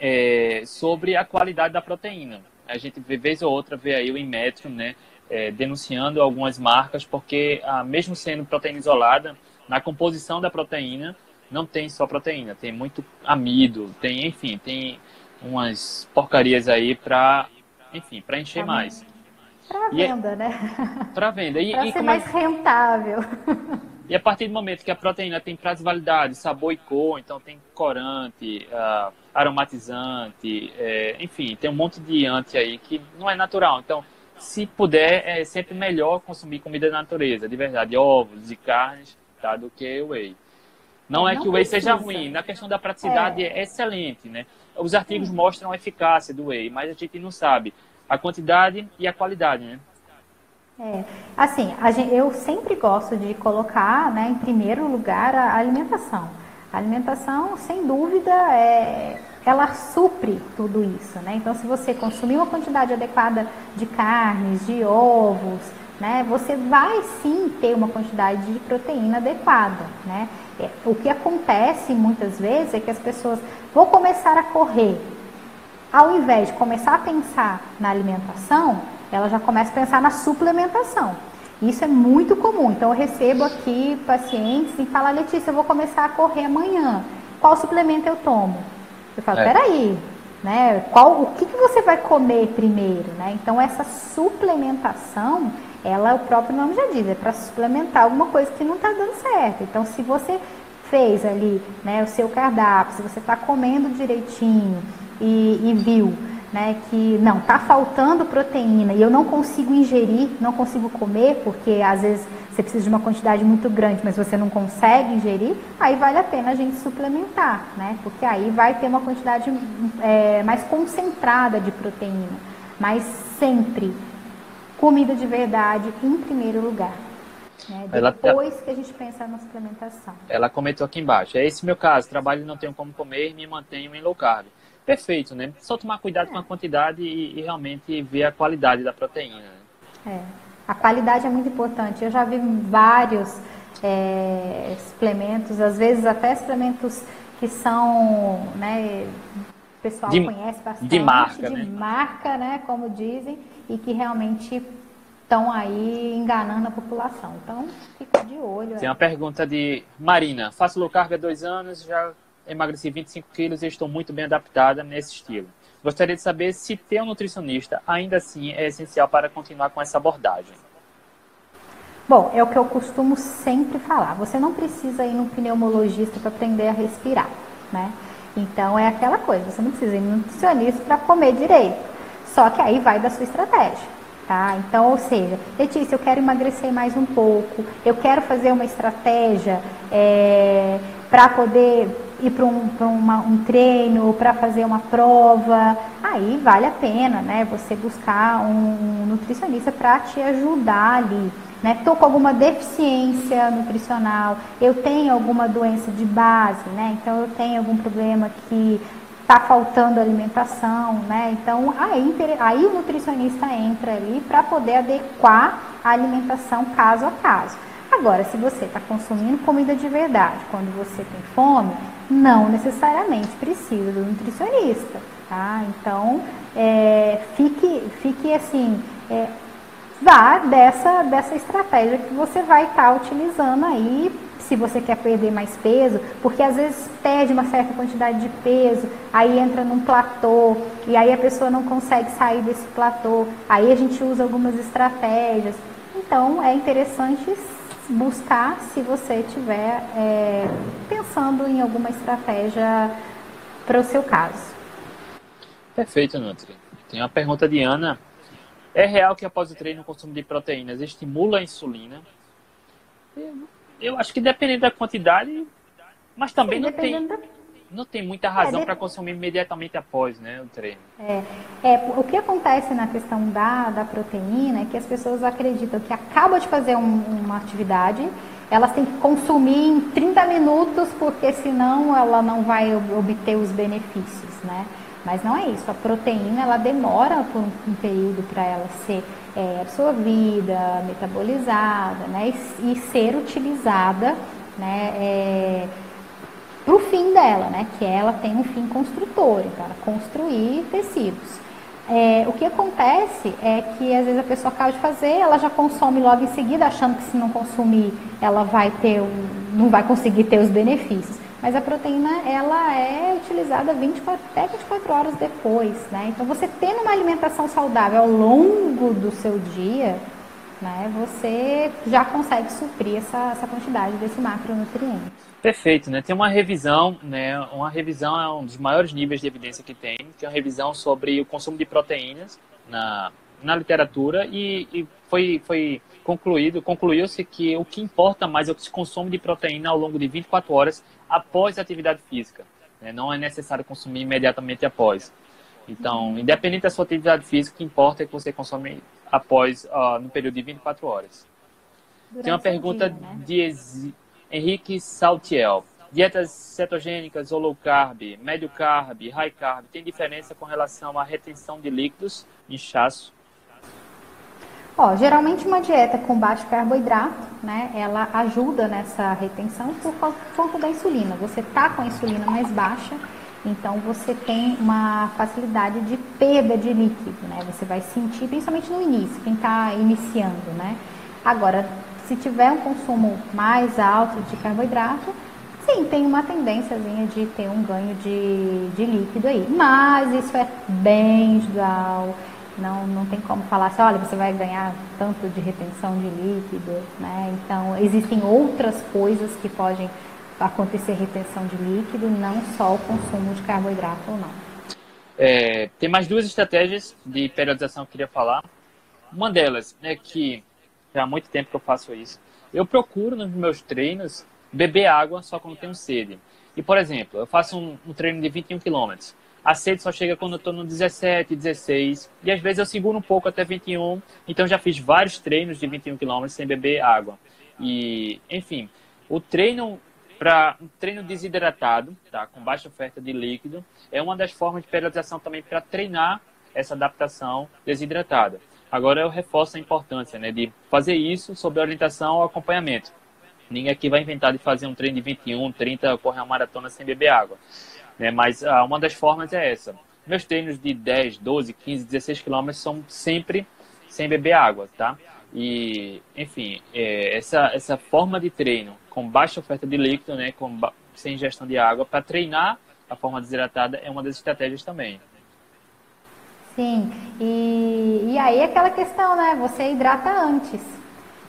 é sobre a qualidade da proteína. A gente, vez ou outra, vê aí o Inmetro, né? É, denunciando algumas marcas, porque ah, mesmo sendo proteína isolada, na composição da proteína, não tem só proteína, tem muito amido, tem, enfim, tem umas porcarias aí para, enfim, para encher pra mais. Para é venda, <laughs> é, né? Para venda. Para ser mais é... rentável. E a partir do momento que a proteína tem prazo de validade, sabor e cor, então tem corante, uh, aromatizante, é, enfim, tem um monte de ante aí que não é natural. Então, se puder, é sempre melhor consumir comida da natureza, de verdade, ovos e carnes, tá, do que whey. Não é, é que o whey precisa. seja ruim, na questão da praticidade é, é excelente, né? Os artigos mostram a eficácia do whey, mas a gente não sabe a quantidade e a qualidade, né? É, assim, gente, eu sempre gosto de colocar, né, em primeiro lugar a alimentação. A alimentação, sem dúvida, é, ela supre tudo isso, né? Então, se você consumir uma quantidade adequada de carnes, de ovos, né, você vai sim ter uma quantidade de proteína adequada, né? O que acontece muitas vezes é que as pessoas vão começar a correr. Ao invés de começar a pensar na alimentação, ela já começa a pensar na suplementação. Isso é muito comum. Então, eu recebo aqui pacientes e falam, Letícia, eu vou começar a correr amanhã. Qual suplemento eu tomo? Eu falo, é. peraí, né? Qual, o que, que você vai comer primeiro? Né? Então, essa suplementação ela, o próprio nome já diz, é para suplementar alguma coisa que não está dando certo. Então, se você fez ali né, o seu cardápio, se você está comendo direitinho e, e viu né, que não, está faltando proteína e eu não consigo ingerir, não consigo comer, porque às vezes você precisa de uma quantidade muito grande, mas você não consegue ingerir, aí vale a pena a gente suplementar, né? Porque aí vai ter uma quantidade é, mais concentrada de proteína. Mas sempre comida de verdade em primeiro lugar. Né? Depois ela, que a gente pensa na suplementação. Ela comentou aqui embaixo. É esse meu caso. Trabalho e não tenho como comer, me mantenho em low carb. Perfeito, né? Só tomar cuidado é. com a quantidade e, e, realmente ver a qualidade da proteína. Né? É. A qualidade é muito importante. Eu já vi vários é, suplementos, às vezes até suplementos que são, né, o pessoal de, conhece bastante. De marca, de né? marca, né? Como dizem e que realmente estão aí enganando a população. Então, fica de olho. Tem uma pergunta de Marina. Faço low carb há dois anos, já emagreci 25 quilos e estou muito bem adaptada nesse estilo. Gostaria de saber se ter um nutricionista ainda assim é essencial para continuar com essa abordagem. Bom, é o que eu costumo sempre falar. Você não precisa ir no pneumologista para aprender a respirar, né? Então é aquela coisa, você não precisa ir no nutricionista para comer direito. Só que aí vai da sua estratégia. Tá? Então, ou seja, Letícia, eu quero emagrecer mais um pouco, eu quero fazer uma estratégia é, para poder ir para um, um treino, para fazer uma prova, aí vale a pena né, você buscar um nutricionista para te ajudar ali. Né? com alguma deficiência nutricional, eu tenho alguma doença de base, né? então eu tenho algum problema que está faltando alimentação, né? Então aí, aí o nutricionista entra ali para poder adequar a alimentação caso a caso. Agora, se você está consumindo comida de verdade quando você tem fome, não necessariamente precisa do nutricionista, tá? Então, é, fique, fique assim, é, vá dessa, dessa estratégia que você vai estar tá utilizando aí se você quer perder mais peso, porque às vezes perde uma certa quantidade de peso, aí entra num platô, e aí a pessoa não consegue sair desse platô, aí a gente usa algumas estratégias. Então é interessante buscar se você estiver é, pensando em alguma estratégia para o seu caso. Perfeito, Nutri. Tem uma pergunta de Ana. É real que após o treino o consumo de proteínas estimula a insulina? Eu acho que dependendo da quantidade, mas também Sim, não tem da... não tem muita razão é, para consumir imediatamente após, né, o treino. É, é, o que acontece na questão da, da proteína é que as pessoas acreditam que acaba de fazer um, uma atividade, elas têm que consumir em 30 minutos, porque senão ela não vai obter os benefícios, né? Mas não é isso. A proteína ela demora por um, um período para ela ser é, absorvida, metabolizada, né? E, e ser utilizada, né? É, para o fim dela, né? Que ela tem um fim construtor, então ela construir tecidos. É, o que acontece é que às vezes a pessoa acaba de fazer, ela já consome logo em seguida, achando que se não consumir, ela vai ter, um, não vai conseguir ter os benefícios. Mas a proteína, ela é utilizada 24, até 24 horas depois, né? Então, você tendo uma alimentação saudável ao longo do seu dia, né, você já consegue suprir essa, essa quantidade desse macronutriente. Perfeito, né? Tem uma revisão, né? Uma revisão é um dos maiores níveis de evidência que tem, é uma revisão sobre o consumo de proteínas na, na literatura e, e foi, foi concluído, concluiu-se que o que importa mais é o que se consome de proteína ao longo de 24 horas após a atividade física. Né? Não é necessário consumir imediatamente após. Então, independente da sua atividade física, o que importa é que você consome após, uh, no período de 24 horas. Durante Tem uma pergunta dia, né? de Henrique Saltiel. Dietas cetogênicas ou low carb, médio carb, high carb, tem diferença com relação à retenção de líquidos, inchaço Ó, geralmente uma dieta com baixo carboidrato, né, ela ajuda nessa retenção por conta da insulina. Você tá com a insulina mais baixa, então você tem uma facilidade de perda de líquido, né? Você vai sentir, principalmente no início, quem está iniciando, né? Agora, se tiver um consumo mais alto de carboidrato, sim, tem uma tendênciazinha de ter um ganho de, de líquido aí. Mas isso é bem individual não, não tem como falar assim, olha, você vai ganhar tanto de retenção de líquido, né? Então, existem outras coisas que podem acontecer retenção de líquido, não só o consumo de carboidrato ou não. É, tem mais duas estratégias de periodização que eu queria falar. Uma delas é que já há muito tempo que eu faço isso. Eu procuro nos meus treinos beber água só quando tenho sede. E, por exemplo, eu faço um, um treino de 21 quilômetros. A sede só chega quando eu estou no 17, 16. E às vezes eu seguro um pouco até 21. Então já fiz vários treinos de 21 km sem beber água. E, enfim, o treino para um treino desidratado, tá, com baixa oferta de líquido, é uma das formas de periodização também para treinar essa adaptação desidratada. Agora eu reforço a importância né, de fazer isso sob orientação ao acompanhamento. Ninguém aqui vai inventar de fazer um treino de 21, 30, correr uma maratona sem beber água. Né? Mas ah, uma das formas é essa. Meus treinos de 10, 12, 15, 16 quilômetros são sempre sem beber água, tá? E, enfim, é, essa, essa forma de treino com baixa oferta de líquido, né, com sem ingestão de água, para treinar a forma desidratada é uma das estratégias também. Sim, e, e aí aquela questão, né? Você hidrata antes.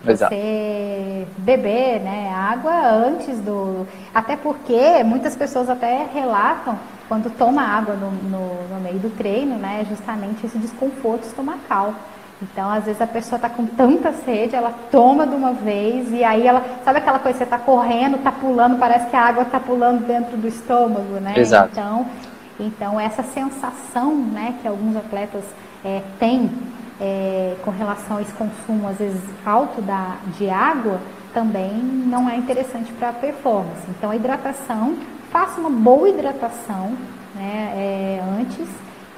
Exato. Você beber né, água antes do. Até porque muitas pessoas até relatam quando toma água no, no, no meio do treino, né? Justamente esse desconforto estomacal. Então, às vezes a pessoa está com tanta sede, ela toma de uma vez e aí ela, sabe aquela coisa, você está correndo, está pulando, parece que a água está pulando dentro do estômago, né? Exato. Então, então essa sensação, né, que alguns atletas é, têm é, com relação a esse consumo, às vezes, alto da, de água, também não é interessante para a performance. Então, a hidratação, faça uma boa hidratação né, é, antes,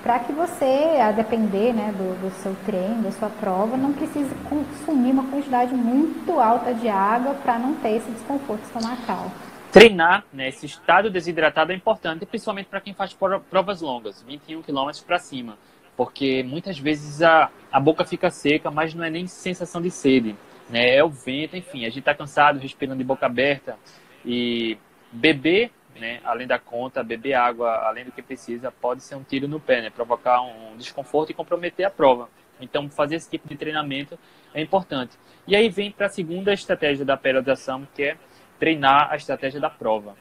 para que você, a depender né, do, do, seu treino, da sua prova, não precise consumir uma quantidade muito alta de água para não ter esse desconforto estomacal. Treinar, né, esse estado desidratado é importante, principalmente para quem faz provas longas, 21 km para cima porque muitas vezes a, a boca fica seca, mas não é nem sensação de sede. né? É o vento, enfim, a gente está cansado, respirando de boca aberta e beber, né? Além da conta, beber água além do que precisa pode ser um tiro no pé, né? Provocar um desconforto e comprometer a prova. Então, fazer esse tipo de treinamento é importante. E aí vem para a segunda estratégia da periodização, que é treinar a estratégia da prova.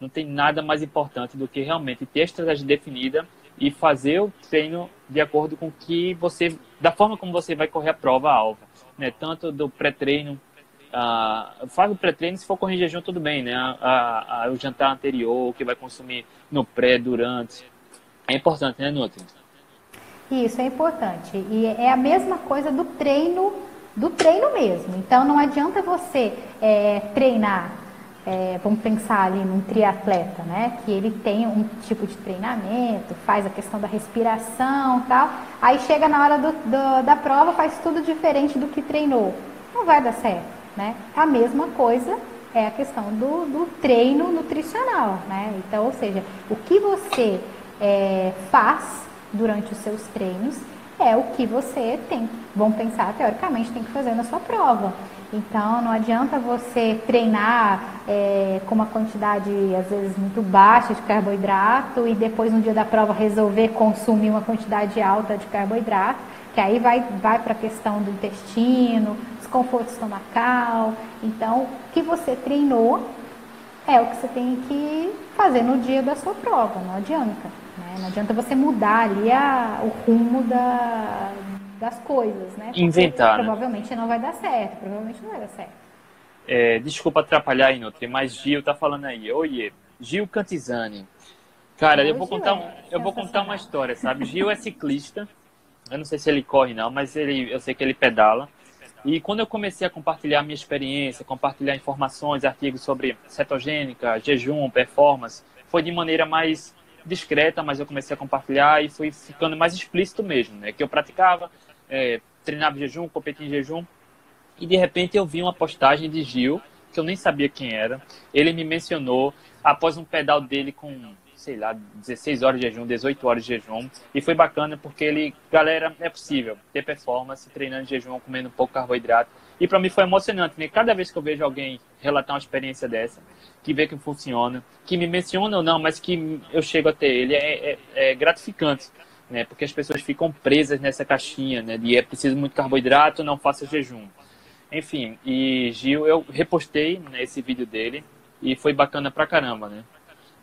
Não tem nada mais importante do que realmente ter a estratégia definida e fazer o treino de acordo com que você, da forma como você vai correr a prova alva, né? Tanto do pré-treino, uh, faz o pré-treino se for correr em jejum tudo bem, né? A, a, o jantar anterior, o que vai consumir no pré, durante, é importante, né, Nutri? Isso é importante e é a mesma coisa do treino, do treino mesmo. Então não adianta você é, treinar é, vamos pensar ali num triatleta, né? Que ele tem um tipo de treinamento, faz a questão da respiração tal. Aí chega na hora do, do, da prova, faz tudo diferente do que treinou. Não vai dar certo, né? A mesma coisa é a questão do, do treino nutricional, né? Então, ou seja, o que você é, faz durante os seus treinos é o que você tem, vamos pensar, teoricamente, tem que fazer na sua prova. Então, não adianta você treinar é, com uma quantidade, às vezes, muito baixa de carboidrato e depois, no dia da prova, resolver consumir uma quantidade alta de carboidrato, que aí vai, vai para a questão do intestino, desconforto estomacal. Então, o que você treinou é o que você tem que fazer no dia da sua prova, não adianta. Né? Não adianta você mudar ali a, o rumo da, das coisas, né? Porque Inventar. Né? Provavelmente não vai dar certo, provavelmente não vai dar certo. É, desculpa atrapalhar Nutri, mas Gil tá falando aí. Oiê, Gil Cantizani. Cara, eu vou contar, um, é eu vou contar uma história, sabe? Gil é ciclista. Eu não sei se ele corre não, mas ele, eu sei que ele pedala. E quando eu comecei a compartilhar minha experiência, compartilhar informações, artigos sobre cetogênica, jejum, performance, foi de maneira mais discreta, mas eu comecei a compartilhar e fui ficando mais explícito mesmo, né? Que eu praticava, é, treinava em jejum, competia em jejum. E de repente eu vi uma postagem de Gil, que eu nem sabia quem era. Ele me mencionou após um pedal dele com, sei lá, 16 horas de jejum, 18 horas de jejum. E foi bacana porque ele, galera, é possível ter performance treinando em jejum, comendo pouco carboidrato. E para mim foi emocionante, né? Cada vez que eu vejo alguém relatar uma experiência dessa, que vê que funciona, que me menciona ou não, mas que eu chego até ele, é, é, é gratificante né? Porque as pessoas ficam presas nessa caixinha, né? De é preciso muito carboidrato, não faça jejum. Enfim, e Gil, eu repostei né, esse vídeo dele e foi bacana pra caramba, né?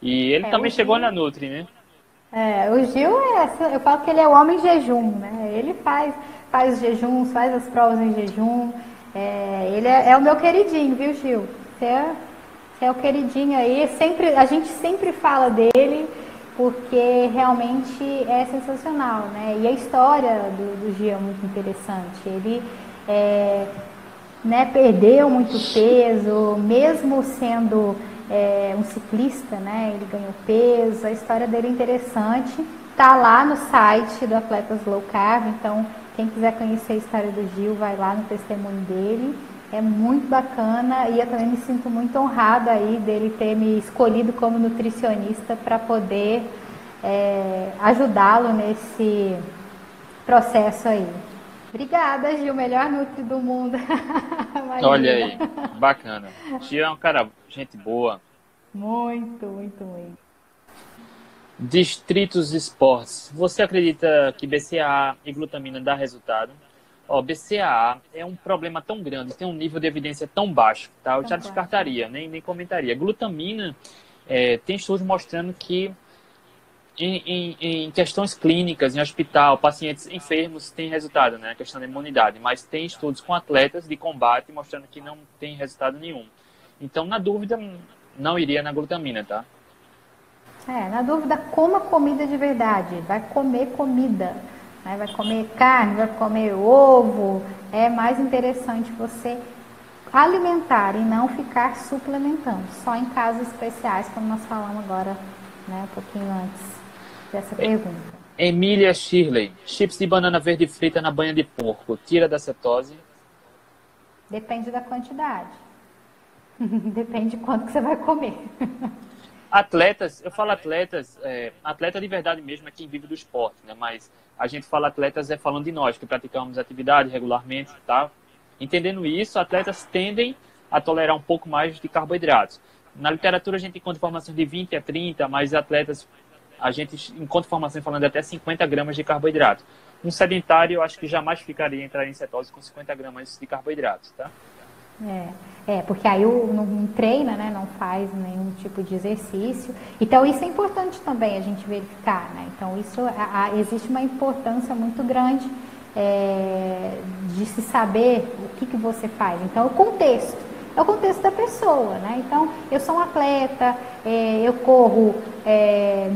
E ele é, também chegou na Nutri, né? É, o Gil é, eu falo que ele é o homem jejum, né? Ele faz, faz jejuns, faz as provas em jejum. É, ele é, é, o meu queridinho, viu, Gil? Você é, você é o queridinho aí. Sempre, a gente sempre fala dele porque realmente é sensacional, né? E a história do, do Gia é muito interessante. Ele é, né, perdeu muito peso, mesmo sendo é, um ciclista, né? Ele ganhou peso. A história dele é interessante. Tá lá no site do Atletas Low Carb, então quem quiser conhecer a história do Gil, vai lá no testemunho dele. É muito bacana e eu também me sinto muito honrada aí dele ter me escolhido como nutricionista para poder é, ajudá-lo nesse processo aí. Obrigada, Gil, melhor nutri do mundo. <laughs> Olha aí, bacana. Gil é um cara, gente boa. Muito, muito, muito. Distritos Esportes. Você acredita que BCAA e glutamina dá resultado? Ó, BCAA é um problema tão grande, tem um nível de evidência tão baixo, tá? Eu já descartaria, nem, nem comentaria. Glutamina é, tem estudos mostrando que em, em, em, questões clínicas, em hospital, pacientes enfermos têm resultado, né? A questão da imunidade. Mas tem estudos com atletas de combate mostrando que não tem resultado nenhum. Então, na dúvida, não iria na glutamina, tá? É, na dúvida, coma comida de verdade. Vai comer comida. Né? Vai comer carne, vai comer ovo. É mais interessante você alimentar e não ficar suplementando. Só em casos especiais, como nós falamos agora, né, um pouquinho antes dessa é, pergunta. Emília Shirley, chips de banana verde frita na banha de porco, tira da cetose? Depende da quantidade. <laughs> Depende de quanto que você vai comer. <laughs> atletas, eu falo atletas, é, atleta de verdade mesmo é quem vive do esporte, né? Mas a gente fala atletas é falando de nós, que praticamos atividade regularmente, tá? Entendendo isso, atletas tendem a tolerar um pouco mais de carboidratos. Na literatura a gente encontra informações de 20 a 30, mas atletas a gente encontra informação falando até 50 gramas de carboidrato. Um sedentário, eu acho que jamais ficaria entrar em cetose com 50 gramas de carboidratos, tá? É, é porque aí o, não treina, né, não faz nenhum tipo de exercício. Então isso é importante também a gente verificar, né? Então isso a, a, existe uma importância muito grande é, de se saber o que, que você faz. Então o contexto é o contexto da pessoa, né? Então eu sou um atleta, é, eu corro é,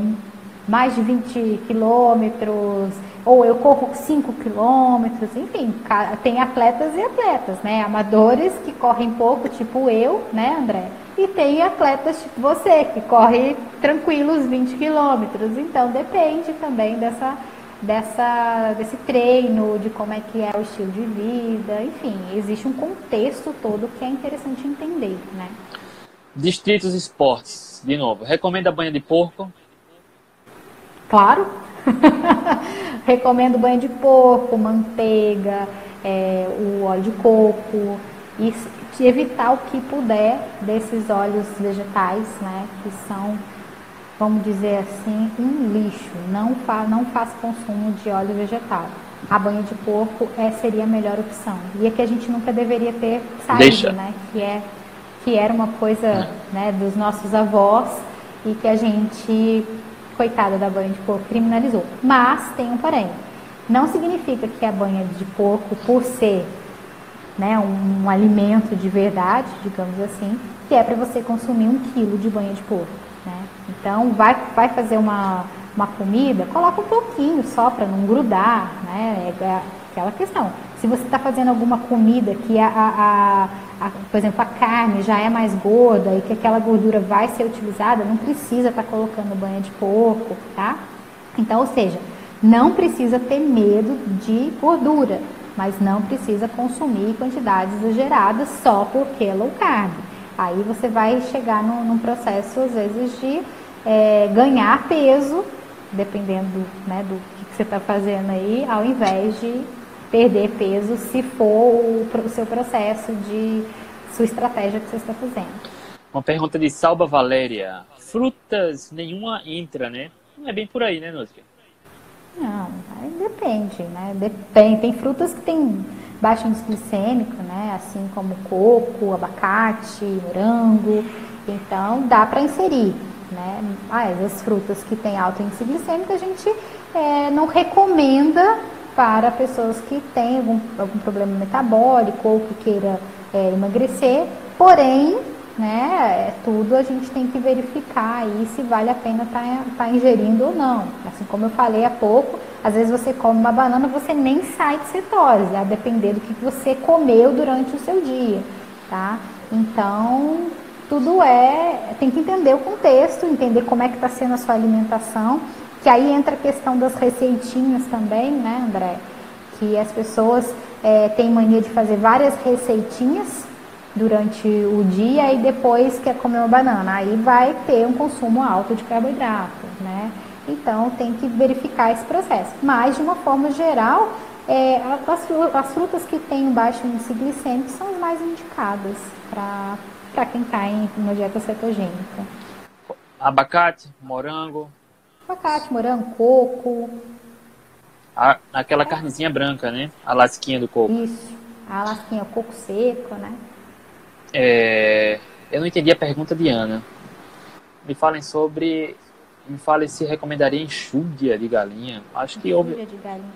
mais de 20 quilômetros, ou eu corro 5 quilômetros, enfim, tem atletas e atletas, né? Amadores que correm pouco, tipo eu, né, André? E tem atletas tipo você, que corre tranquilos 20 quilômetros. Então depende também dessa, dessa, desse treino, de como é que é o estilo de vida, enfim, existe um contexto todo que é interessante entender, né? Distritos esportes, de novo, recomenda banha de porco? Claro. <laughs> Recomendo banho de porco, manteiga, é, o óleo de coco e evitar o que puder desses óleos vegetais, né, que são, vamos dizer assim, um lixo. Não, fa não faça consumo de óleo vegetal. A banha de porco é, seria a melhor opção. E é que a gente nunca deveria ter saído, Deixa. né? Que, é, que era uma coisa né, dos nossos avós e que a gente coitada da banha de porco, criminalizou. Mas tem um porém. Não significa que a banha de porco, por ser né, um, um alimento de verdade, digamos assim, que é para você consumir um quilo de banha de porco. Né? Então, vai, vai fazer uma, uma comida, coloca um pouquinho só para não grudar, né? É, é aquela questão. Se você está fazendo alguma comida que a, a, a, por exemplo, a carne já é mais gorda e que aquela gordura vai ser utilizada, não precisa estar tá colocando banha de porco, tá? Então, ou seja, não precisa ter medo de gordura, mas não precisa consumir quantidades exageradas só porque é low carb. Aí você vai chegar num, num processo, às vezes, de é, ganhar peso, dependendo né, do que você está fazendo aí, ao invés de perder peso se for o, o seu processo de sua estratégia que você está fazendo. Uma pergunta de Salva Valéria. Frutas nenhuma entra, né? Não é bem por aí, né, Nusca? Não, depende, né? Depende. Tem frutas que têm baixo índice glicêmico, né? Assim como coco, abacate, morango. Então, dá para inserir, né? Mas as frutas que têm alto índice glicêmico, a gente é, não recomenda para pessoas que têm algum, algum problema metabólico ou que queira é, emagrecer, porém, né, é tudo a gente tem que verificar aí se vale a pena estar tá, tá ingerindo ou não. Assim como eu falei há pouco, às vezes você come uma banana, você nem sai de cetose, a depender do que você comeu durante o seu dia, tá? Então, tudo é, tem que entender o contexto, entender como é que está sendo a sua alimentação que aí entra a questão das receitinhas também, né, André? Que as pessoas é, têm mania de fazer várias receitinhas durante o dia e depois quer comer uma banana. Aí vai ter um consumo alto de carboidrato, né? Então tem que verificar esse processo. Mas, de uma forma geral, é, as, as, frutas que têm baixo índice glicêmico são as mais indicadas para quem está em uma dieta cetogênica. Abacate, morango, Abacate, morango, coco. A, aquela carnezinha branca, né? A lasquinha do coco. Isso, a lasquinha, o coco seco, né? É, eu não entendi a pergunta de Ana. Me falem sobre. Me falem se recomendaria enxúndia de galinha. Acho que houve. de galinha.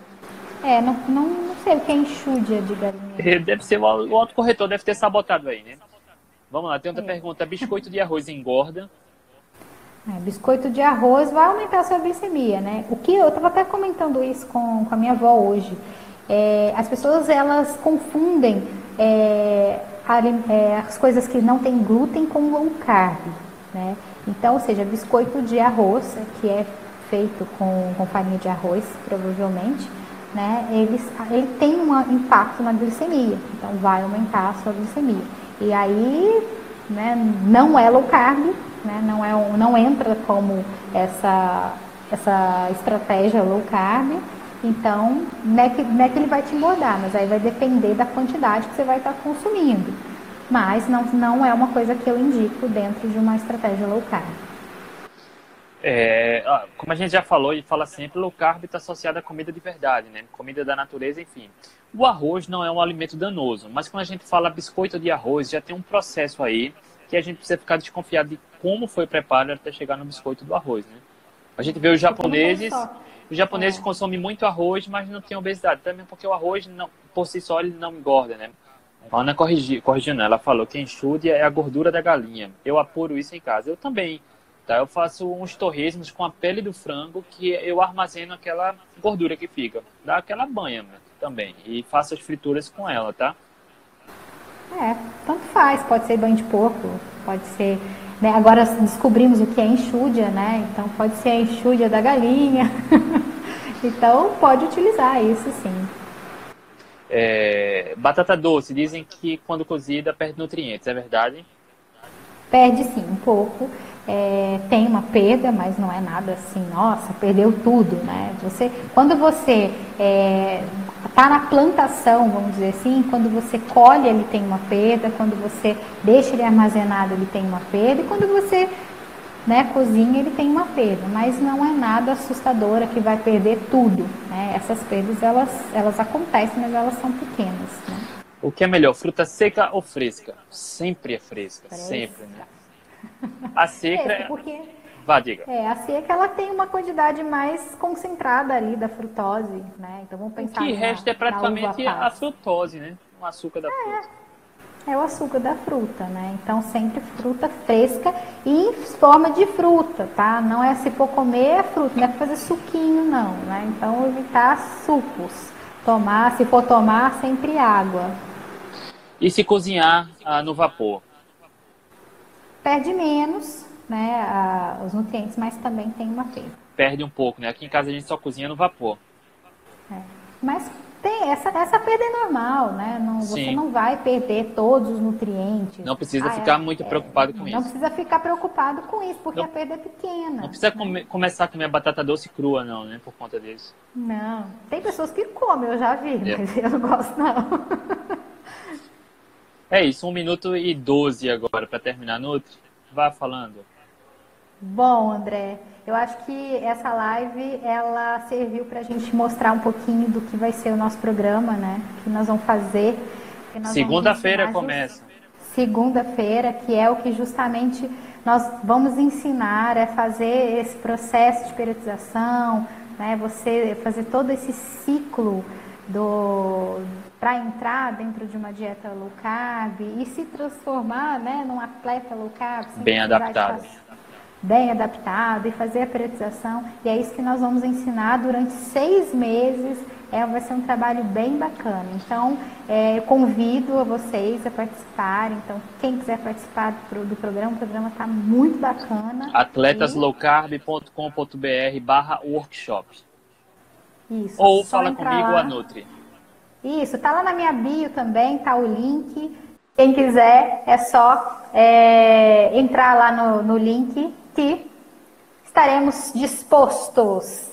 É, não, não, não sei o que é enxúndia de galinha. Deve ser o, o autocorretor, deve ter sabotado aí, né? Vamos lá, tem outra é. pergunta. Biscoito de arroz engorda? É, biscoito de arroz vai aumentar a sua glicemia, né? O que eu estava até comentando isso com, com a minha avó hoje. É, as pessoas elas confundem é, é, as coisas que não tem glúten com low carb, né? Então, ou seja, biscoito de arroz, que é feito com, com farinha de arroz, provavelmente, né? Eles, ele tem um impacto na glicemia, então vai aumentar a sua glicemia. E aí, né, não é low carb, né? não, é, não entra como essa, essa estratégia low carb, Então, não é, que, não é que ele vai te engordar, mas aí vai depender da quantidade que você vai estar consumindo. Mas não, não é uma coisa que eu indico dentro de uma estratégia low carb. É, como a gente já falou e fala sempre, low carb está associado à comida de verdade, né? Comida da natureza, enfim. O arroz não é um alimento danoso, mas quando a gente fala biscoito de arroz, já tem um processo aí que a gente precisa ficar desconfiado de como foi preparado até chegar no biscoito do arroz, né? A gente vê os japoneses, os japoneses é. consomem muito arroz, mas não têm obesidade, também porque o arroz não, por si só ele não engorda, né? A Ana corrigi, corrigindo, ela falou que enxude é a gordura da galinha. Eu apuro isso em casa. Eu também Tá? Eu faço uns torresmos com a pele do frango que eu armazeno aquela gordura que fica. Dá aquela banha né, também. E faço as frituras com ela, tá? É, tanto faz. Pode ser banho de porco, pode ser... Né? Agora descobrimos o que é enxúdia, né? Então pode ser a enxúdia da galinha. <laughs> então pode utilizar isso sim. É, batata doce, dizem que quando cozida perde nutrientes, é verdade? Perde sim, um pouco é, tem uma perda, mas não é nada assim, nossa, perdeu tudo, né? Você, quando você está é, tá na plantação, vamos dizer assim, quando você colhe ele tem uma perda, quando você deixa ele armazenado ele tem uma perda, e quando você né, cozinha ele tem uma perda, mas não é nada assustadora que vai perder tudo, né? Essas perdas elas, elas acontecem, mas elas são pequenas, né? O que é melhor, fruta seca ou fresca? Sempre é fresca, fresca. sempre, né? <laughs> A seca. É, porque... Vá, diga. É, a seca ela tem uma quantidade mais concentrada ali da frutose, né? Então vamos pensar. O que resta é praticamente a frutose, né? O açúcar da é. fruta. É o açúcar da fruta, né? Então sempre fruta fresca e em forma de fruta, tá? Não é se for comer é fruta, não é fazer suquinho não, né? Então evitar sucos. Tomar, se for tomar, sempre água. E se cozinhar ah, no vapor? Perde menos né, a, os nutrientes, mas também tem uma perda. Perde um pouco, né? Aqui em casa a gente só cozinha no vapor. É. Mas tem, essa, essa perda é normal, né? Não, você não vai perder todos os nutrientes. Não precisa ah, ficar é, muito é, preocupado com não isso. Não precisa ficar preocupado com isso, porque não, a perda é pequena. Não precisa come, começar a comer batata doce crua, não, né? Por conta disso. Não. Tem pessoas que comem, eu já vi, é. mas eu não gosto, não. <laughs> É isso, um minuto e doze agora para terminar. Nutri, vá falando. Bom, André, eu acho que essa live ela serviu para a gente mostrar um pouquinho do que vai ser o nosso programa, né? Que nós vamos fazer. Segunda-feira começa. Segunda-feira, que é o que justamente nós vamos ensinar é fazer esse processo de periodização, né? Você fazer todo esse ciclo do para entrar dentro de uma dieta low carb e se transformar né, num atleta low carb. Bem adaptado. Bem adaptado e fazer a periodização. E é isso que nós vamos ensinar durante seis meses. É, vai ser um trabalho bem bacana. Então, é, convido a vocês a participarem. Então, quem quiser participar do, do programa, o programa está muito bacana. atletaslowcarb.com.br barra workshop. Isso. Ou fala comigo, lá. a Nutri. Isso, tá lá na minha bio também, tá o link. Quem quiser é só é, entrar lá no, no link que estaremos dispostos